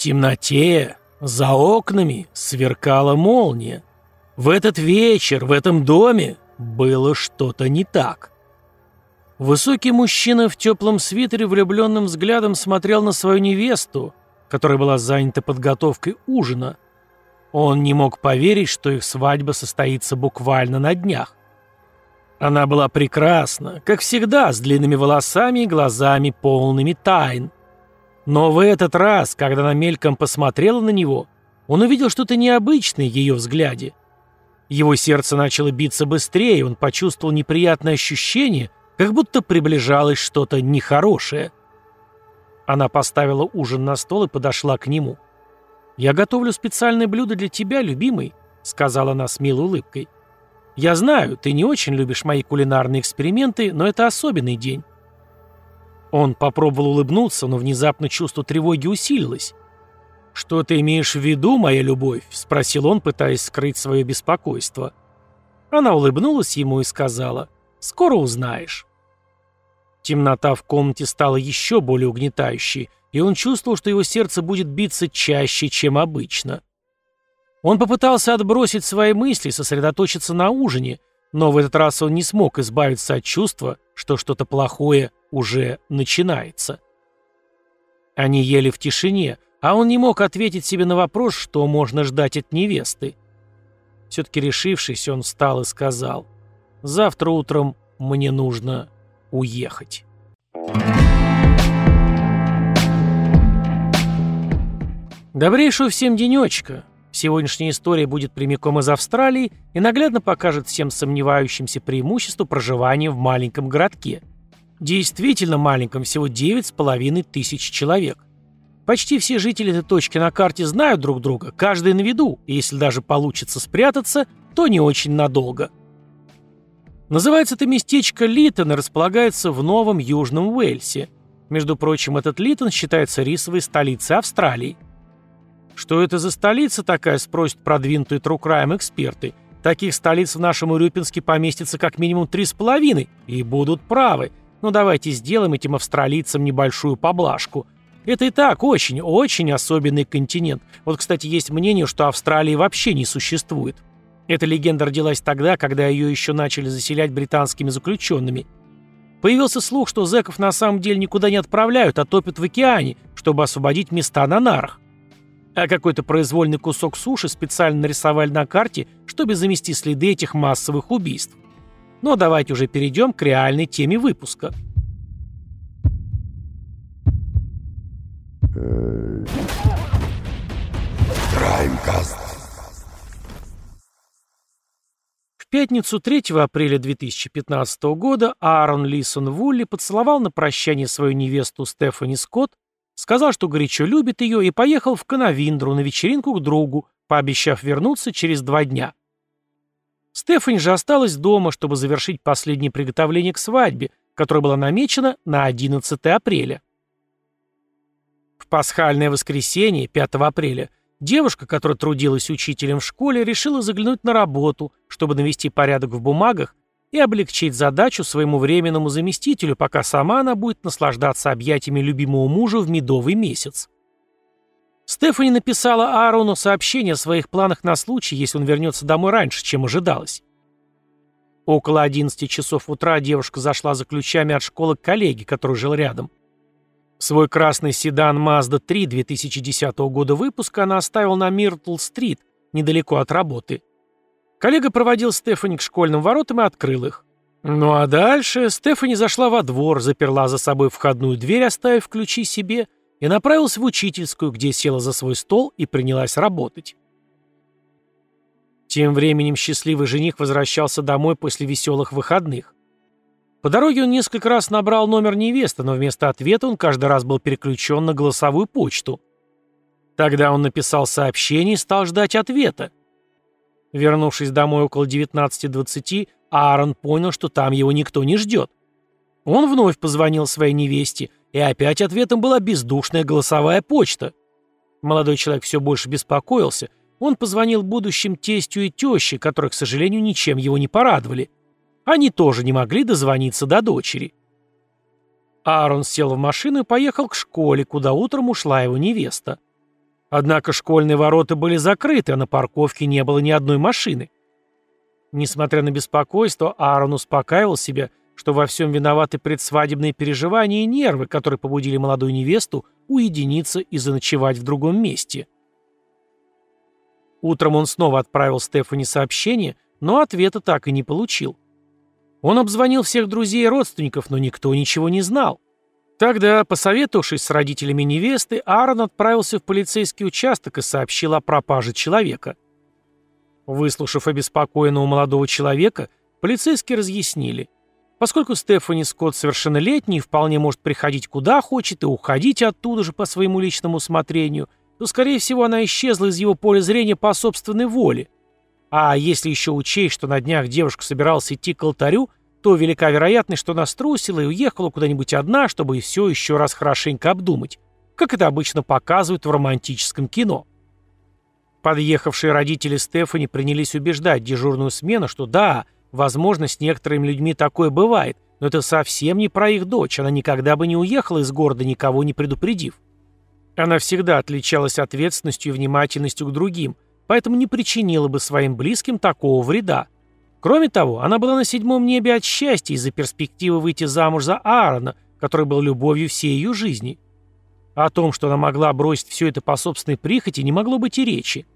темноте, за окнами, сверкала молния. В этот вечер, в этом доме было что-то не так. Высокий мужчина в теплом свитере влюбленным взглядом смотрел на свою невесту, которая была занята подготовкой ужина. Он не мог поверить, что их свадьба состоится буквально на днях. Она была прекрасна, как всегда, с длинными волосами и глазами, полными тайн. Но в этот раз, когда она мельком посмотрела на него, он увидел что-то необычное в ее взгляде. Его сердце начало биться быстрее, он почувствовал неприятное ощущение, как будто приближалось что-то нехорошее. Она поставила ужин на стол и подошла к нему. «Я готовлю специальное блюдо для тебя, любимый», — сказала она с милой улыбкой. «Я знаю, ты не очень любишь мои кулинарные эксперименты, но это особенный день». Он попробовал улыбнуться, но внезапно чувство тревоги усилилось. «Что ты имеешь в виду, моя любовь?» — спросил он, пытаясь скрыть свое беспокойство. Она улыбнулась ему и сказала, «Скоро узнаешь». Темнота в комнате стала еще более угнетающей, и он чувствовал, что его сердце будет биться чаще, чем обычно. Он попытался отбросить свои мысли, сосредоточиться на ужине, но в этот раз он не смог избавиться от чувства, что что-то плохое уже начинается. Они ели в тишине, а он не мог ответить себе на вопрос, что можно ждать от невесты. Все-таки решившись, он встал и сказал, «Завтра утром мне нужно уехать». Добрейшего всем денечка. Сегодняшняя история будет прямиком из Австралии и наглядно покажет всем сомневающимся преимущество проживания в маленьком городке. Действительно маленьком, всего 9,5 тысяч человек. Почти все жители этой точки на карте знают друг друга, каждый на виду, и если даже получится спрятаться, то не очень надолго. Называется это местечко Литон и располагается в Новом Южном Уэльсе. Между прочим, этот Литон считается рисовой столицей Австралии. Что это за столица такая, спросят продвинутые трукраем эксперты. Таких столиц в нашем Урюпинске поместится как минимум три с половиной, и будут правы. Но ну, давайте сделаем этим австралийцам небольшую поблажку. Это и так очень, очень особенный континент. Вот, кстати, есть мнение, что Австралии вообще не существует. Эта легенда родилась тогда, когда ее еще начали заселять британскими заключенными. Появился слух, что зэков на самом деле никуда не отправляют, а топят в океане, чтобы освободить места на нарах а какой-то произвольный кусок суши специально нарисовали на карте, чтобы замести следы этих массовых убийств. Но давайте уже перейдем к реальной теме выпуска. В пятницу 3 апреля 2015 года Аарон Лисон Вулли поцеловал на прощание свою невесту Стефани Скотт Сказал, что горячо любит ее, и поехал в Канавиндру на вечеринку к другу, пообещав вернуться через два дня. Стефани же осталась дома, чтобы завершить последнее приготовление к свадьбе, которая была намечена на 11 апреля. В пасхальное воскресенье, 5 апреля, девушка, которая трудилась учителем в школе, решила заглянуть на работу, чтобы навести порядок в бумагах и облегчить задачу своему временному заместителю, пока сама она будет наслаждаться объятиями любимого мужа в медовый месяц. Стефани написала Аарону сообщение о своих планах на случай, если он вернется домой раньше, чем ожидалось. Около 11 часов утра девушка зашла за ключами от школы к коллеге, который жил рядом. Свой красный седан Mazda 3 2010 года выпуска она оставила на Миртл-стрит, недалеко от работы. Коллега проводил Стефани к школьным воротам и открыл их. Ну а дальше Стефани зашла во двор, заперла за собой входную дверь, оставив ключи себе, и направилась в учительскую, где села за свой стол и принялась работать. Тем временем счастливый жених возвращался домой после веселых выходных. По дороге он несколько раз набрал номер невесты, но вместо ответа он каждый раз был переключен на голосовую почту. Тогда он написал сообщение и стал ждать ответа. Вернувшись домой около 19.20, Аарон понял, что там его никто не ждет. Он вновь позвонил своей невесте, и опять ответом была бездушная голосовая почта. Молодой человек все больше беспокоился. Он позвонил будущим тестю и теще, которые, к сожалению, ничем его не порадовали. Они тоже не могли дозвониться до дочери. Аарон сел в машину и поехал к школе, куда утром ушла его невеста. Однако школьные ворота были закрыты, а на парковке не было ни одной машины. Несмотря на беспокойство, Аарон успокаивал себя, что во всем виноваты предсвадебные переживания и нервы, которые побудили молодую невесту уединиться и заночевать в другом месте. Утром он снова отправил Стефани сообщение, но ответа так и не получил. Он обзвонил всех друзей и родственников, но никто ничего не знал. Тогда, посоветовавшись с родителями невесты, Аарон отправился в полицейский участок и сообщил о пропаже человека. Выслушав обеспокоенного молодого человека, полицейские разъяснили. Поскольку Стефани Скотт совершеннолетний и вполне может приходить куда хочет и уходить оттуда же по своему личному усмотрению, то, скорее всего, она исчезла из его поля зрения по собственной воле. А если еще учесть, что на днях девушка собиралась идти к алтарю, то велика вероятность, что она струсила и уехала куда-нибудь одна, чтобы все еще раз хорошенько обдумать, как это обычно показывают в романтическом кино. Подъехавшие родители Стефани принялись убеждать дежурную смену, что да, возможно, с некоторыми людьми такое бывает, но это совсем не про их дочь, она никогда бы не уехала из города, никого не предупредив. Она всегда отличалась ответственностью и внимательностью к другим, поэтому не причинила бы своим близким такого вреда. Кроме того, она была на седьмом небе от счастья из-за перспективы выйти замуж за Аарона, который был любовью всей ее жизни. О том, что она могла бросить все это по собственной прихоти, не могло быть и речи.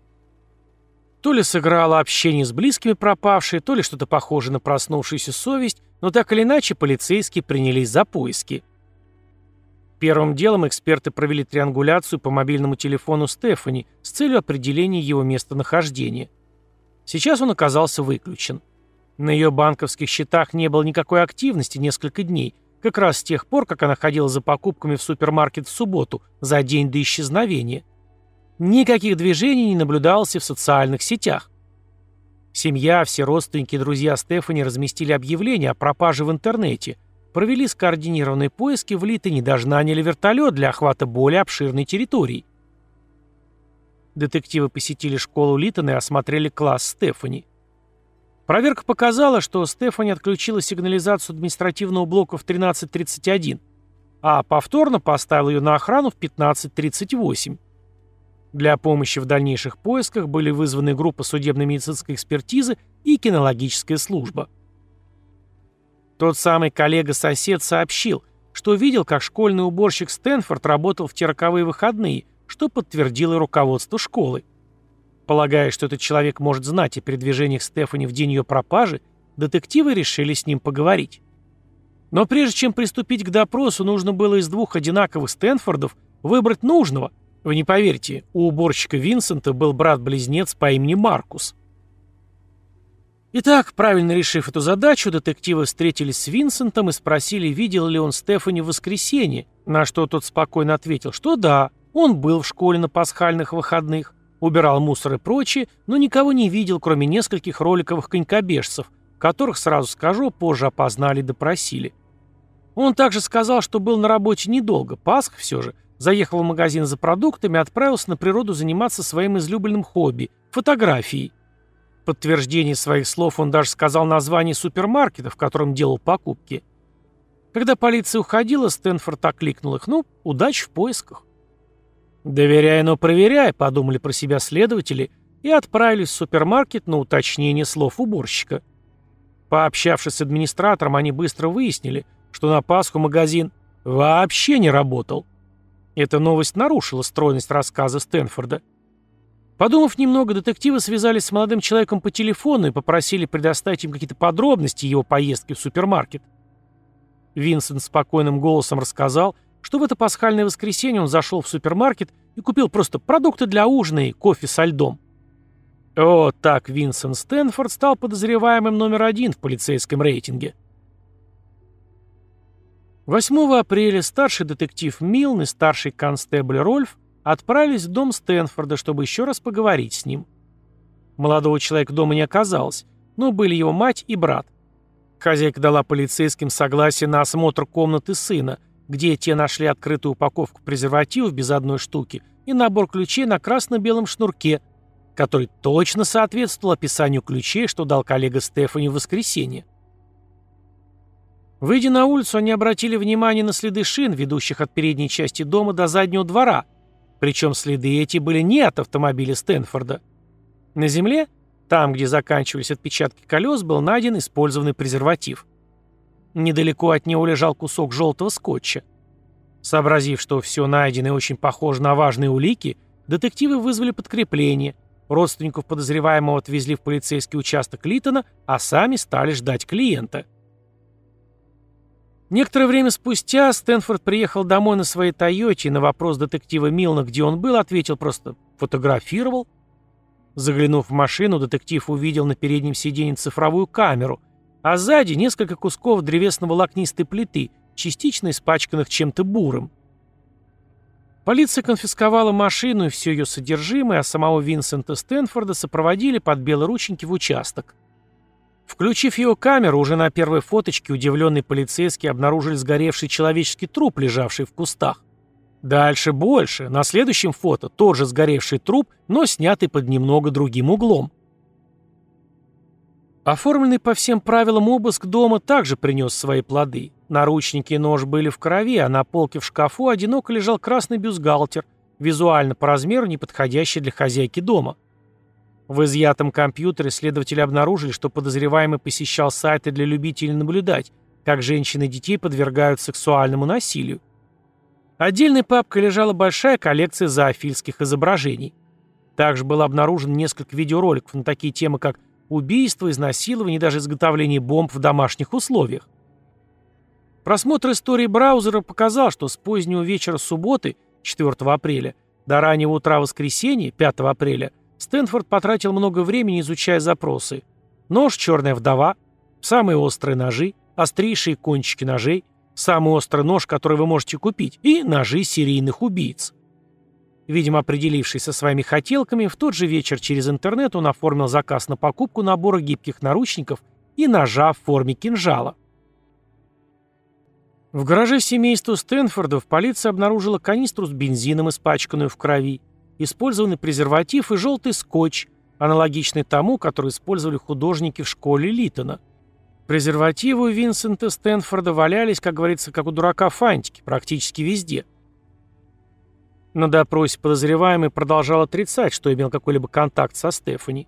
То ли сыграло общение с близкими пропавшей, то ли что-то похожее на проснувшуюся совесть, но так или иначе полицейские принялись за поиски. Первым делом эксперты провели триангуляцию по мобильному телефону Стефани с целью определения его местонахождения. Сейчас он оказался выключен. На ее банковских счетах не было никакой активности несколько дней, как раз с тех пор, как она ходила за покупками в супермаркет в субботу, за день до исчезновения. Никаких движений не наблюдалось и в социальных сетях. Семья, все родственники и друзья Стефани разместили объявление о пропаже в интернете, провели скоординированные поиски в Литоне, даже наняли вертолет для охвата более обширной территории. Детективы посетили школу Литона и осмотрели класс Стефани. Проверка показала, что Стефани отключила сигнализацию административного блока в 13.31, а повторно поставила ее на охрану в 15.38. Для помощи в дальнейших поисках были вызваны группа судебно-медицинской экспертизы и кинологическая служба. Тот самый коллега-сосед сообщил, что видел, как школьный уборщик Стэнфорд работал в те роковые выходные, что подтвердило руководство школы. Полагая, что этот человек может знать о передвижениях Стефани в день ее пропажи, детективы решили с ним поговорить. Но прежде чем приступить к допросу, нужно было из двух одинаковых Стэнфордов выбрать нужного. Вы не поверите, у уборщика Винсента был брат-близнец по имени Маркус. Итак, правильно решив эту задачу, детективы встретились с Винсентом и спросили, видел ли он Стефани в воскресенье, на что тот спокойно ответил, что да, он был в школе на пасхальных выходных, убирал мусор и прочее, но никого не видел, кроме нескольких роликовых конькобежцев, которых, сразу скажу, позже опознали и допросили. Он также сказал, что был на работе недолго, Пасх все же, заехал в магазин за продуктами и отправился на природу заниматься своим излюбленным хобби – фотографией. В подтверждение своих слов он даже сказал название супермаркета, в котором делал покупки. Когда полиция уходила, Стэнфорд окликнул их, ну, удачи в поисках. «Доверяй, но проверяй», — подумали про себя следователи и отправились в супермаркет на уточнение слов уборщика. Пообщавшись с администратором, они быстро выяснили, что на Пасху магазин вообще не работал. Эта новость нарушила стройность рассказа Стэнфорда. Подумав немного, детективы связались с молодым человеком по телефону и попросили предоставить им какие-то подробности его поездки в супермаркет. Винсент спокойным голосом рассказал, что в это пасхальное воскресенье он зашел в супермаркет и купил просто продукты для ужина и кофе со льдом. О, так Винсент Стэнфорд стал подозреваемым номер один в полицейском рейтинге. 8 апреля старший детектив Милн и старший констебль Рольф отправились в дом Стэнфорда, чтобы еще раз поговорить с ним. Молодого человека дома не оказалось, но были его мать и брат. Хозяйка дала полицейским согласие на осмотр комнаты сына – где те нашли открытую упаковку презервативов без одной штуки и набор ключей на красно-белом шнурке, который точно соответствовал описанию ключей, что дал коллега Стефани в воскресенье. Выйдя на улицу, они обратили внимание на следы шин, ведущих от передней части дома до заднего двора, Причем следы эти были не от автомобиля Стэнфорда. На земле, там, где заканчивались отпечатки колес, был найден использованный презерватив. Недалеко от него лежал кусок желтого скотча. Сообразив, что все найденное очень похоже на важные улики, детективы вызвали подкрепление. Родственников подозреваемого отвезли в полицейский участок Литона, а сами стали ждать клиента. Некоторое время спустя Стэнфорд приехал домой на своей «Тойоте» и на вопрос детектива Милна, где он был, ответил просто «фотографировал». Заглянув в машину, детектив увидел на переднем сиденье цифровую камеру, а сзади несколько кусков древесно-волокнистой плиты, частично испачканных чем-то бурым. Полиция конфисковала машину и все ее содержимое, а самого Винсента Стэнфорда сопроводили под белорученьки в участок. Включив его камеру, уже на первой фоточке удивленные полицейские обнаружили сгоревший человеческий труп, лежавший в кустах. Дальше больше. На следующем фото тот же сгоревший труп, но снятый под немного другим углом. Оформленный по всем правилам обыск дома также принес свои плоды. Наручники и нож были в крови, а на полке в шкафу одиноко лежал красный бюстгальтер, визуально по размеру не подходящий для хозяйки дома. В изъятом компьютере следователи обнаружили, что подозреваемый посещал сайты для любителей наблюдать, как женщины и детей подвергают сексуальному насилию. Отдельной папкой лежала большая коллекция зоофильских изображений. Также было обнаружено несколько видеороликов на такие темы, как убийство, изнасилование и даже изготовление бомб в домашних условиях. Просмотр истории браузера показал, что с позднего вечера субботы, 4 апреля, до раннего утра воскресенья, 5 апреля, Стэнфорд потратил много времени, изучая запросы. Нож «Черная вдова», самые острые ножи, острейшие кончики ножей, самый острый нож, который вы можете купить, и ножи серийных убийц. Видимо, определившись со своими хотелками, в тот же вечер через интернет он оформил заказ на покупку набора гибких наручников и ножа в форме кинжала. В гараже семейства Стэнфордов полиция обнаружила канистру с бензином, испачканную в крови, использованный презерватив и желтый скотч, аналогичный тому, который использовали художники в школе Литона. Презервативы Винсента Стэнфорда валялись, как говорится, как у дурака фантики, практически везде. На допросе подозреваемый продолжал отрицать, что имел какой-либо контакт со Стефани.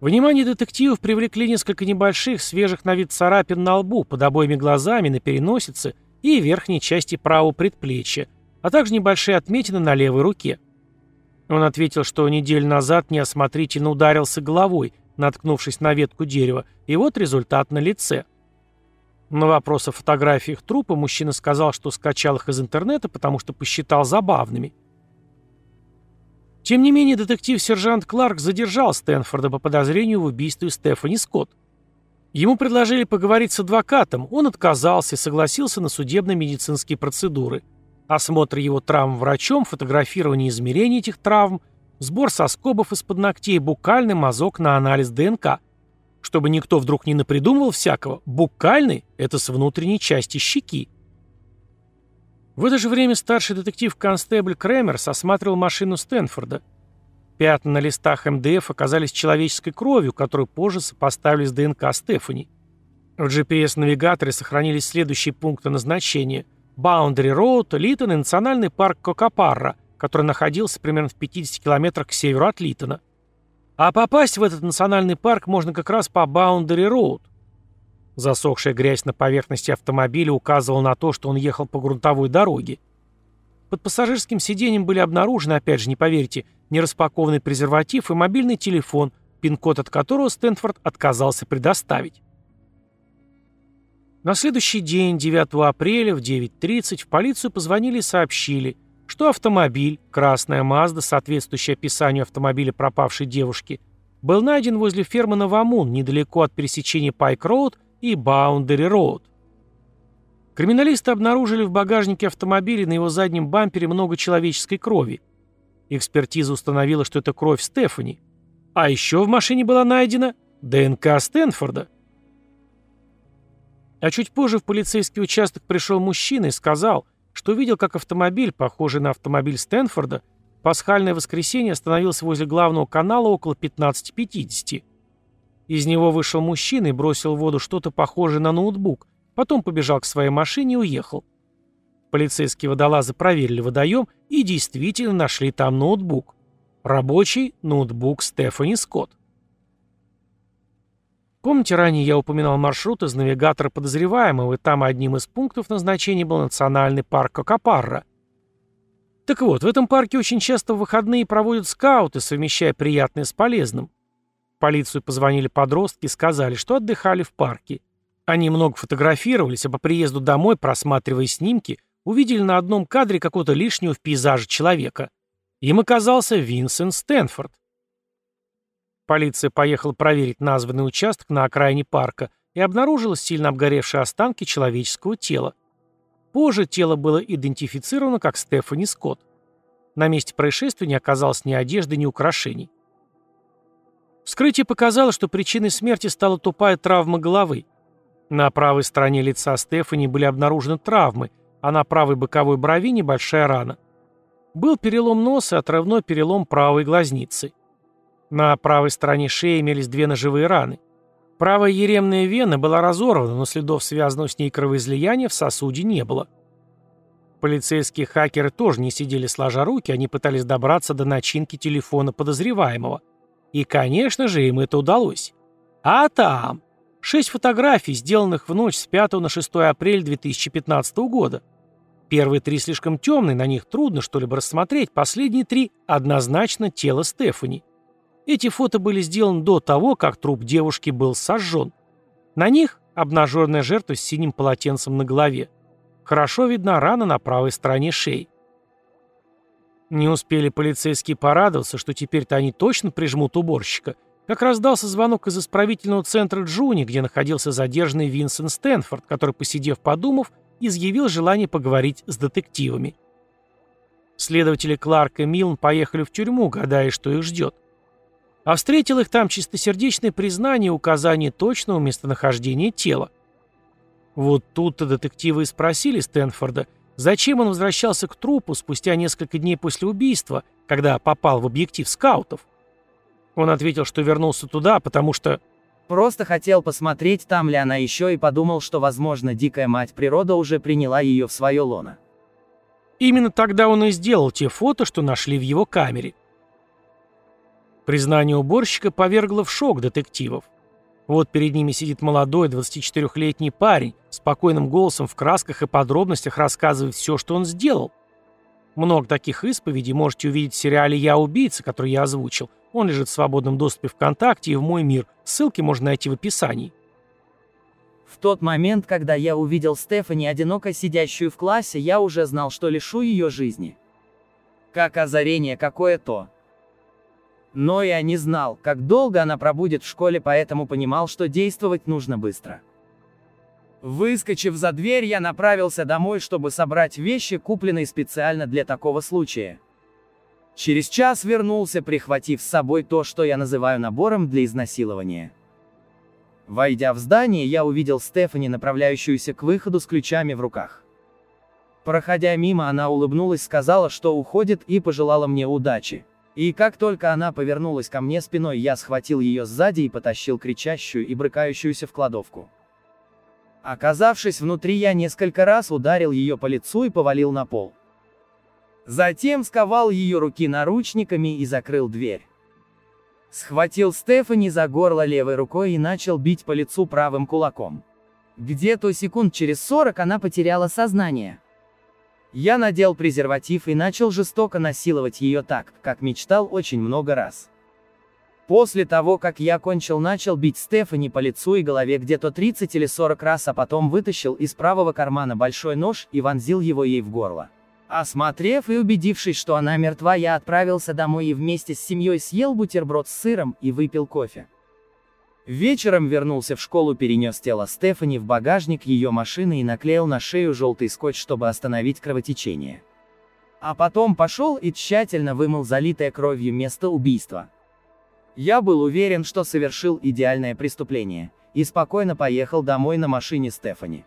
Внимание детективов привлекли несколько небольших, свежих на вид царапин на лбу, под обоими глазами, на переносице и верхней части правого предплечья, а также небольшие отметины на левой руке. Он ответил, что неделю назад неосмотрительно ударился головой, наткнувшись на ветку дерева, и вот результат на лице. На вопрос о фотографиях трупа мужчина сказал, что скачал их из интернета, потому что посчитал забавными. Тем не менее, детектив-сержант Кларк задержал Стэнфорда по подозрению в убийстве Стефани Скотт. Ему предложили поговорить с адвокатом, он отказался и согласился на судебно-медицинские процедуры – Осмотр его травм врачом, фотографирование измерений этих травм, сбор соскобов из-под ногтей, букальный мазок на анализ ДНК. Чтобы никто вдруг не напридумывал всякого, букальный – это с внутренней части щеки. В это же время старший детектив-констебль Крэмерс осматривал машину Стэнфорда. Пятна на листах МДФ оказались человеческой кровью, которую позже сопоставили с ДНК Стефани. В GPS-навигаторе сохранились следующие пункты назначения – Баундери Роуд, Литон и национальный парк Кокопарра, который находился примерно в 50 километрах к северу от Литона. А попасть в этот национальный парк можно как раз по Баундери Роуд. Засохшая грязь на поверхности автомобиля указывала на то, что он ехал по грунтовой дороге. Под пассажирским сиденьем были обнаружены, опять же, не поверите, нераспакованный презерватив и мобильный телефон, пин-код от которого Стэнфорд отказался предоставить. На следующий день, 9 апреля, в 9.30, в полицию позвонили и сообщили, что автомобиль, красная Мазда, соответствующая описанию автомобиля пропавшей девушки, был найден возле фермы Новомун, недалеко от пересечения Пайк-Роуд и Баундери-Роуд. Криминалисты обнаружили в багажнике автомобиля на его заднем бампере много человеческой крови. Экспертиза установила, что это кровь Стефани. А еще в машине была найдена ДНК Стэнфорда. А чуть позже в полицейский участок пришел мужчина и сказал, что увидел, как автомобиль, похожий на автомобиль Стэнфорда, пасхальное воскресенье остановился возле главного канала около 15.50. Из него вышел мужчина и бросил в воду что-то похожее на ноутбук, потом побежал к своей машине и уехал. Полицейские водолазы проверили водоем и действительно нашли там ноутбук. Рабочий ноутбук Стефани Скотт. Помните, ранее я упоминал маршрут из навигатора подозреваемого, и там одним из пунктов назначения был национальный парк Кокопарра. Так вот, в этом парке очень часто в выходные проводят скауты, совмещая приятное с полезным. В полицию позвонили подростки и сказали, что отдыхали в парке. Они много фотографировались, а по приезду домой, просматривая снимки, увидели на одном кадре какого-то лишнего в пейзаже человека. Им оказался Винсент Стэнфорд. Полиция поехала проверить названный участок на окраине парка и обнаружила сильно обгоревшие останки человеческого тела. Позже тело было идентифицировано как Стефани Скотт. На месте происшествия не оказалось ни одежды, ни украшений. Вскрытие показало, что причиной смерти стала тупая травма головы. На правой стороне лица Стефани были обнаружены травмы, а на правой боковой брови небольшая рана. Был перелом носа и отрывной перелом правой глазницы. На правой стороне шеи имелись две ножевые раны. Правая еремная вена была разорвана, но следов связанного с ней кровоизлияния в сосуде не было. Полицейские хакеры тоже не сидели сложа руки, они пытались добраться до начинки телефона подозреваемого. И, конечно же, им это удалось. А там... Шесть фотографий, сделанных в ночь с 5 на 6 апреля 2015 года. Первые три слишком темные, на них трудно что-либо рассмотреть, последние три – однозначно тело Стефани. Эти фото были сделаны до того, как труп девушки был сожжен. На них обнаженная жертва с синим полотенцем на голове. Хорошо видна рана на правой стороне шеи. Не успели полицейские порадоваться, что теперь-то они точно прижмут уборщика, как раздался звонок из исправительного центра Джуни, где находился задержанный Винсент Стэнфорд, который, посидев подумав, изъявил желание поговорить с детективами. Следователи Кларк и Милн поехали в тюрьму, гадая, что их ждет. А встретил их там чистосердечное признание и указание точного местонахождения тела. Вот тут-то детективы и спросили Стэнфорда, зачем он возвращался к трупу спустя несколько дней после убийства, когда попал в объектив скаутов. Он ответил, что вернулся туда, потому что... Просто хотел посмотреть, там ли она еще, и подумал, что, возможно, дикая мать природа уже приняла ее в свое лоно. Именно тогда он и сделал те фото, что нашли в его камере. Признание уборщика повергло в шок детективов. Вот перед ними сидит молодой 24-летний парень, спокойным голосом в красках и подробностях рассказывает все, что он сделал. Много таких исповедей можете увидеть в сериале «Я убийца», который я озвучил. Он лежит в свободном доступе ВКонтакте и в «Мой мир». Ссылки можно найти в описании. В тот момент, когда я увидел Стефани одиноко сидящую в классе, я уже знал, что лишу ее жизни. Как озарение какое-то. Но я не знал, как долго она пробудет в школе, поэтому понимал, что действовать нужно быстро. Выскочив за дверь, я направился домой, чтобы собрать вещи, купленные специально для такого случая. Через час вернулся, прихватив с собой то, что я называю набором для изнасилования. Войдя в здание, я увидел Стефани, направляющуюся к выходу с ключами в руках. Проходя мимо, она улыбнулась, сказала, что уходит, и пожелала мне удачи. И как только она повернулась ко мне спиной, я схватил ее сзади и потащил кричащую и брыкающуюся в кладовку. Оказавшись внутри, я несколько раз ударил ее по лицу и повалил на пол. Затем сковал ее руки наручниками и закрыл дверь. Схватил Стефани за горло левой рукой и начал бить по лицу правым кулаком. Где-то секунд через 40 она потеряла сознание. Я надел презерватив и начал жестоко насиловать ее так, как мечтал очень много раз. После того, как я кончил, начал бить Стефани по лицу и голове где-то 30 или 40 раз, а потом вытащил из правого кармана большой нож и вонзил его ей в горло. Осмотрев и убедившись, что она мертва, я отправился домой и вместе с семьей съел бутерброд с сыром и выпил кофе. Вечером вернулся в школу, перенес тело Стефани в багажник ее машины и наклеил на шею желтый скотч, чтобы остановить кровотечение. А потом пошел и тщательно вымыл залитое кровью место убийства. Я был уверен, что совершил идеальное преступление, и спокойно поехал домой на машине Стефани.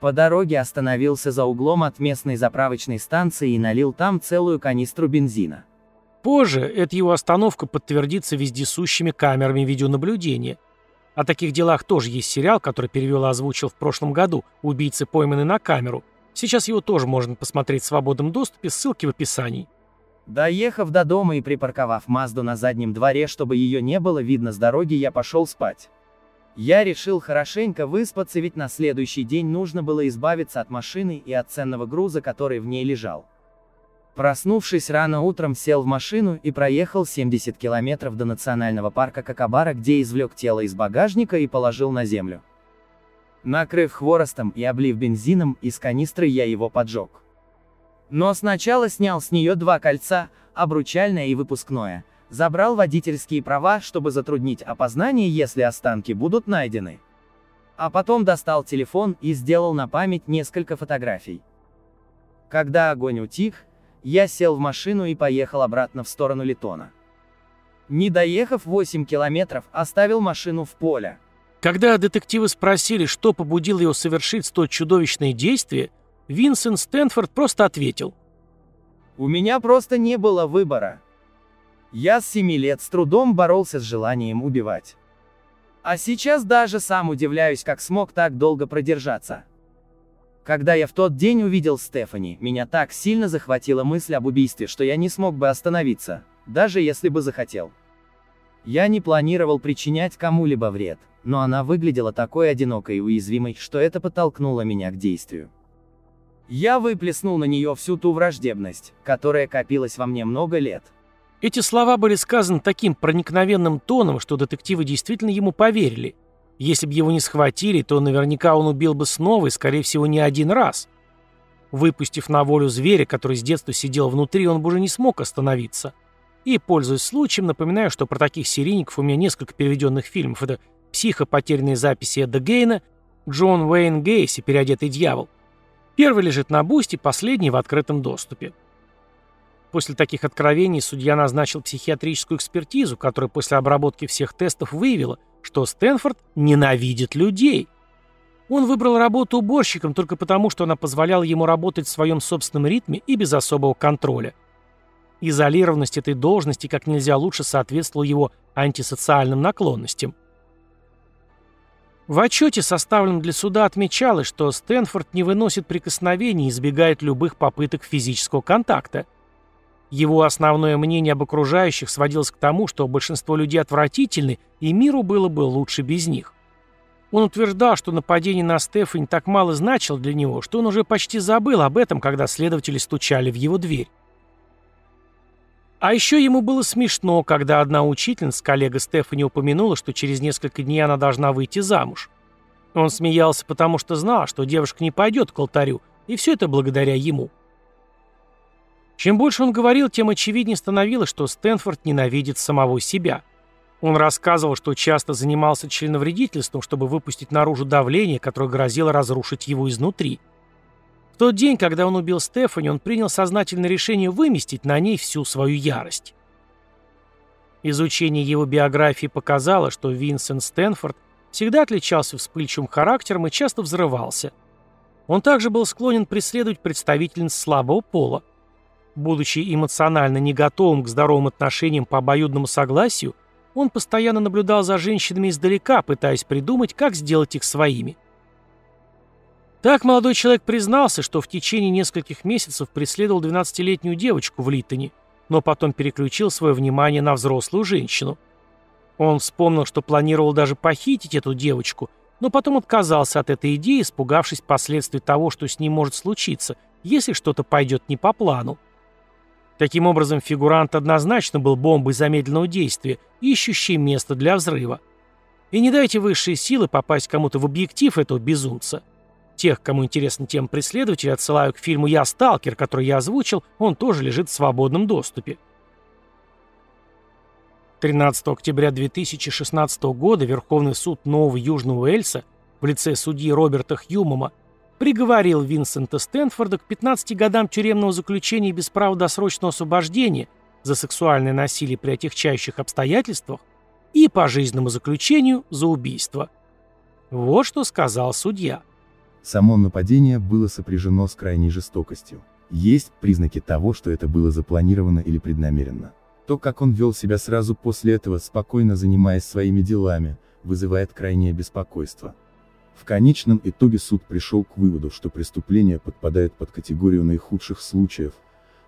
По дороге остановился за углом от местной заправочной станции и налил там целую канистру бензина. Позже эта его остановка подтвердится вездесущими камерами видеонаблюдения. О таких делах тоже есть сериал, который перевел и озвучил в прошлом году «Убийцы пойманы на камеру». Сейчас его тоже можно посмотреть в свободном доступе, ссылки в описании. Доехав до дома и припарковав Мазду на заднем дворе, чтобы ее не было видно с дороги, я пошел спать. Я решил хорошенько выспаться, ведь на следующий день нужно было избавиться от машины и от ценного груза, который в ней лежал. Проснувшись рано утром, сел в машину и проехал 70 километров до национального парка Кокабара, где извлек тело из багажника и положил на землю. Накрыв хворостом и облив бензином, из канистры я его поджег. Но сначала снял с нее два кольца, обручальное и выпускное, забрал водительские права, чтобы затруднить опознание, если останки будут найдены. А потом достал телефон и сделал на память несколько фотографий. Когда огонь утих, я сел в машину и поехал обратно в сторону Литона. Не доехав 8 километров, оставил машину в поле. Когда детективы спросили, что побудило его совершить столь чудовищное действие, Винсент Стэнфорд просто ответил. «У меня просто не было выбора. Я с 7 лет с трудом боролся с желанием убивать. А сейчас даже сам удивляюсь, как смог так долго продержаться. Когда я в тот день увидел Стефани, меня так сильно захватила мысль об убийстве, что я не смог бы остановиться, даже если бы захотел. Я не планировал причинять кому-либо вред, но она выглядела такой одинокой и уязвимой, что это подтолкнуло меня к действию. Я выплеснул на нее всю ту враждебность, которая копилась во мне много лет. Эти слова были сказаны таким проникновенным тоном, что детективы действительно ему поверили. Если бы его не схватили, то наверняка он убил бы снова и, скорее всего, не один раз. Выпустив на волю зверя, который с детства сидел внутри, он бы уже не смог остановиться. И, пользуясь случаем, напоминаю, что про таких серийников у меня несколько переведенных фильмов. Это «Психопотерянные записи Эдда Гейна», «Джон Уэйн Гейси. Переодетый дьявол», Первый лежит на бусте, последний в открытом доступе. После таких откровений судья назначил психиатрическую экспертизу, которая после обработки всех тестов выявила, что Стэнфорд ненавидит людей. Он выбрал работу уборщиком только потому, что она позволяла ему работать в своем собственном ритме и без особого контроля. Изолированность этой должности как нельзя лучше соответствовала его антисоциальным наклонностям – в отчете, составленном для суда, отмечалось, что Стэнфорд не выносит прикосновений и избегает любых попыток физического контакта. Его основное мнение об окружающих сводилось к тому, что большинство людей отвратительны, и миру было бы лучше без них. Он утверждал, что нападение на Стефани так мало значило для него, что он уже почти забыл об этом, когда следователи стучали в его дверь. А еще ему было смешно, когда одна учительница, коллега Стефани, упомянула, что через несколько дней она должна выйти замуж. Он смеялся, потому что знал, что девушка не пойдет к алтарю, и все это благодаря ему. Чем больше он говорил, тем очевиднее становилось, что Стэнфорд ненавидит самого себя. Он рассказывал, что часто занимался членовредительством, чтобы выпустить наружу давление, которое грозило разрушить его изнутри тот день, когда он убил Стефани, он принял сознательное решение выместить на ней всю свою ярость. Изучение его биографии показало, что Винсент Стэнфорд всегда отличался вспыльчивым характером и часто взрывался. Он также был склонен преследовать представительниц слабого пола. Будучи эмоционально не готовым к здоровым отношениям по обоюдному согласию, он постоянно наблюдал за женщинами издалека, пытаясь придумать, как сделать их своими. Так молодой человек признался, что в течение нескольких месяцев преследовал 12-летнюю девочку в Литтоне, но потом переключил свое внимание на взрослую женщину. Он вспомнил, что планировал даже похитить эту девочку, но потом отказался от этой идеи, испугавшись последствий того, что с ним может случиться, если что-то пойдет не по плану. Таким образом, фигурант однозначно был бомбой замедленного действия, ищущей место для взрыва. И не дайте высшие силы попасть кому-то в объектив этого безумца – Тех, кому интересна тема преследователя, отсылаю к фильму «Я сталкер», который я озвучил, он тоже лежит в свободном доступе. 13 октября 2016 года Верховный суд Нового Южного Уэльса в лице судьи Роберта Хьюмома приговорил Винсента Стэнфорда к 15 годам тюремного заключения без права досрочного освобождения за сексуальное насилие при отягчающих обстоятельствах и пожизненному заключению за убийство. Вот что сказал судья. Само нападение было сопряжено с крайней жестокостью. Есть признаки того, что это было запланировано или преднамеренно. То, как он вел себя сразу после этого, спокойно занимаясь своими делами, вызывает крайнее беспокойство. В конечном итоге суд пришел к выводу, что преступление подпадает под категорию наихудших случаев,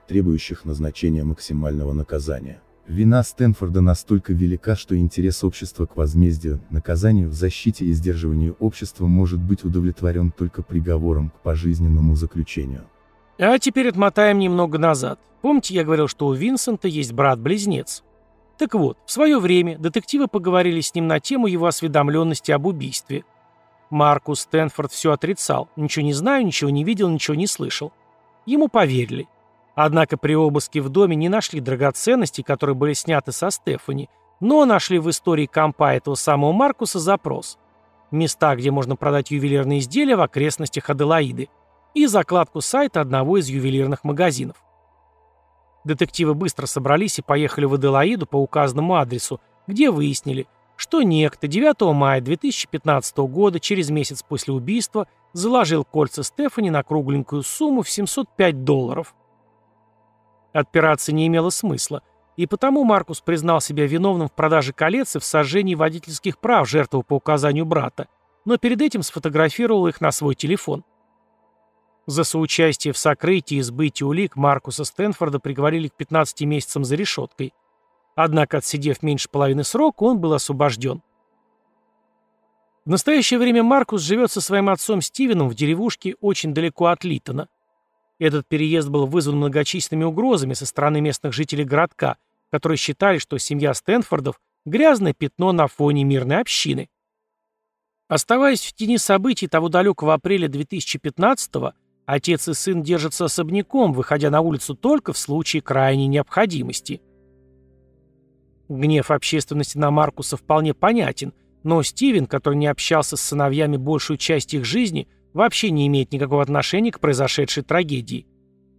требующих назначения максимального наказания. Вина Стэнфорда настолько велика, что интерес общества к возмездию, наказанию в защите и сдерживанию общества может быть удовлетворен только приговором к пожизненному заключению. А теперь отмотаем немного назад. Помните, я говорил, что у Винсента есть брат-близнец? Так вот, в свое время детективы поговорили с ним на тему его осведомленности об убийстве. Маркус Стэнфорд все отрицал. Ничего не знаю, ничего не видел, ничего не слышал. Ему поверили. Однако при обыске в доме не нашли драгоценностей, которые были сняты со Стефани, но нашли в истории компа этого самого Маркуса запрос. Места, где можно продать ювелирные изделия в окрестностях Аделаиды. И закладку сайта одного из ювелирных магазинов. Детективы быстро собрались и поехали в Аделаиду по указанному адресу, где выяснили, что некто 9 мая 2015 года, через месяц после убийства, заложил кольца Стефани на кругленькую сумму в 705 долларов. Отпираться не имело смысла, и потому Маркус признал себя виновным в продаже колец и в сожжении водительских прав жертвы по указанию брата, но перед этим сфотографировал их на свой телефон. За соучастие в сокрытии и сбытии улик Маркуса Стэнфорда приговорили к 15 месяцам за решеткой. Однако, отсидев меньше половины срока, он был освобожден. В настоящее время Маркус живет со своим отцом Стивеном в деревушке очень далеко от Литона. Этот переезд был вызван многочисленными угрозами со стороны местных жителей городка, которые считали, что семья Стэнфордов – грязное пятно на фоне мирной общины. Оставаясь в тени событий того далекого апреля 2015-го, отец и сын держатся особняком, выходя на улицу только в случае крайней необходимости. Гнев общественности на Маркуса вполне понятен, но Стивен, который не общался с сыновьями большую часть их жизни – вообще не имеет никакого отношения к произошедшей трагедии.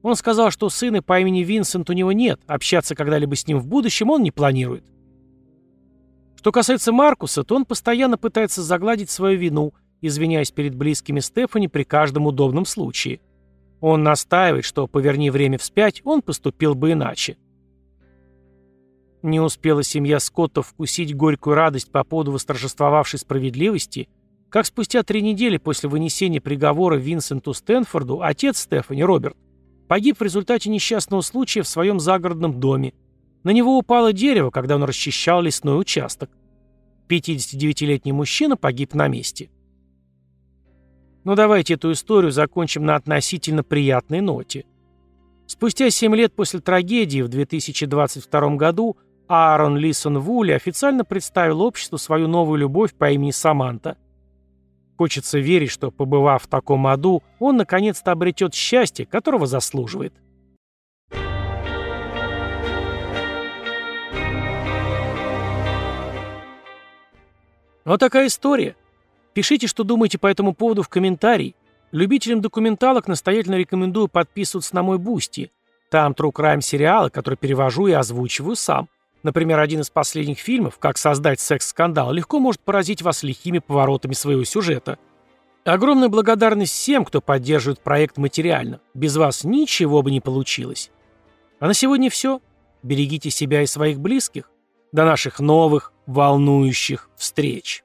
Он сказал, что сына по имени Винсент у него нет, общаться когда-либо с ним в будущем он не планирует. Что касается Маркуса, то он постоянно пытается загладить свою вину, извиняясь перед близкими Стефани при каждом удобном случае. Он настаивает, что, поверни время вспять, он поступил бы иначе. Не успела семья Скоттов вкусить горькую радость по поводу восторжествовавшей справедливости – как спустя три недели после вынесения приговора Винсенту Стэнфорду отец Стефани, Роберт, погиб в результате несчастного случая в своем загородном доме. На него упало дерево, когда он расчищал лесной участок. 59-летний мужчина погиб на месте. Но ну, давайте эту историю закончим на относительно приятной ноте. Спустя 7 лет после трагедии в 2022 году Аарон Лисон Вули официально представил обществу свою новую любовь по имени Саманта – Хочется верить, что, побывав в таком аду, он наконец-то обретет счастье, которого заслуживает. Вот такая история. Пишите, что думаете по этому поводу в комментарии. Любителям документалок настоятельно рекомендую подписываться на мой Бусти. Там True Crime сериалы, которые перевожу и озвучиваю сам. Например, один из последних фильмов «Как создать секс-скандал» легко может поразить вас лихими поворотами своего сюжета. Огромная благодарность всем, кто поддерживает проект материально. Без вас ничего бы не получилось. А на сегодня все. Берегите себя и своих близких. До наших новых, волнующих встреч.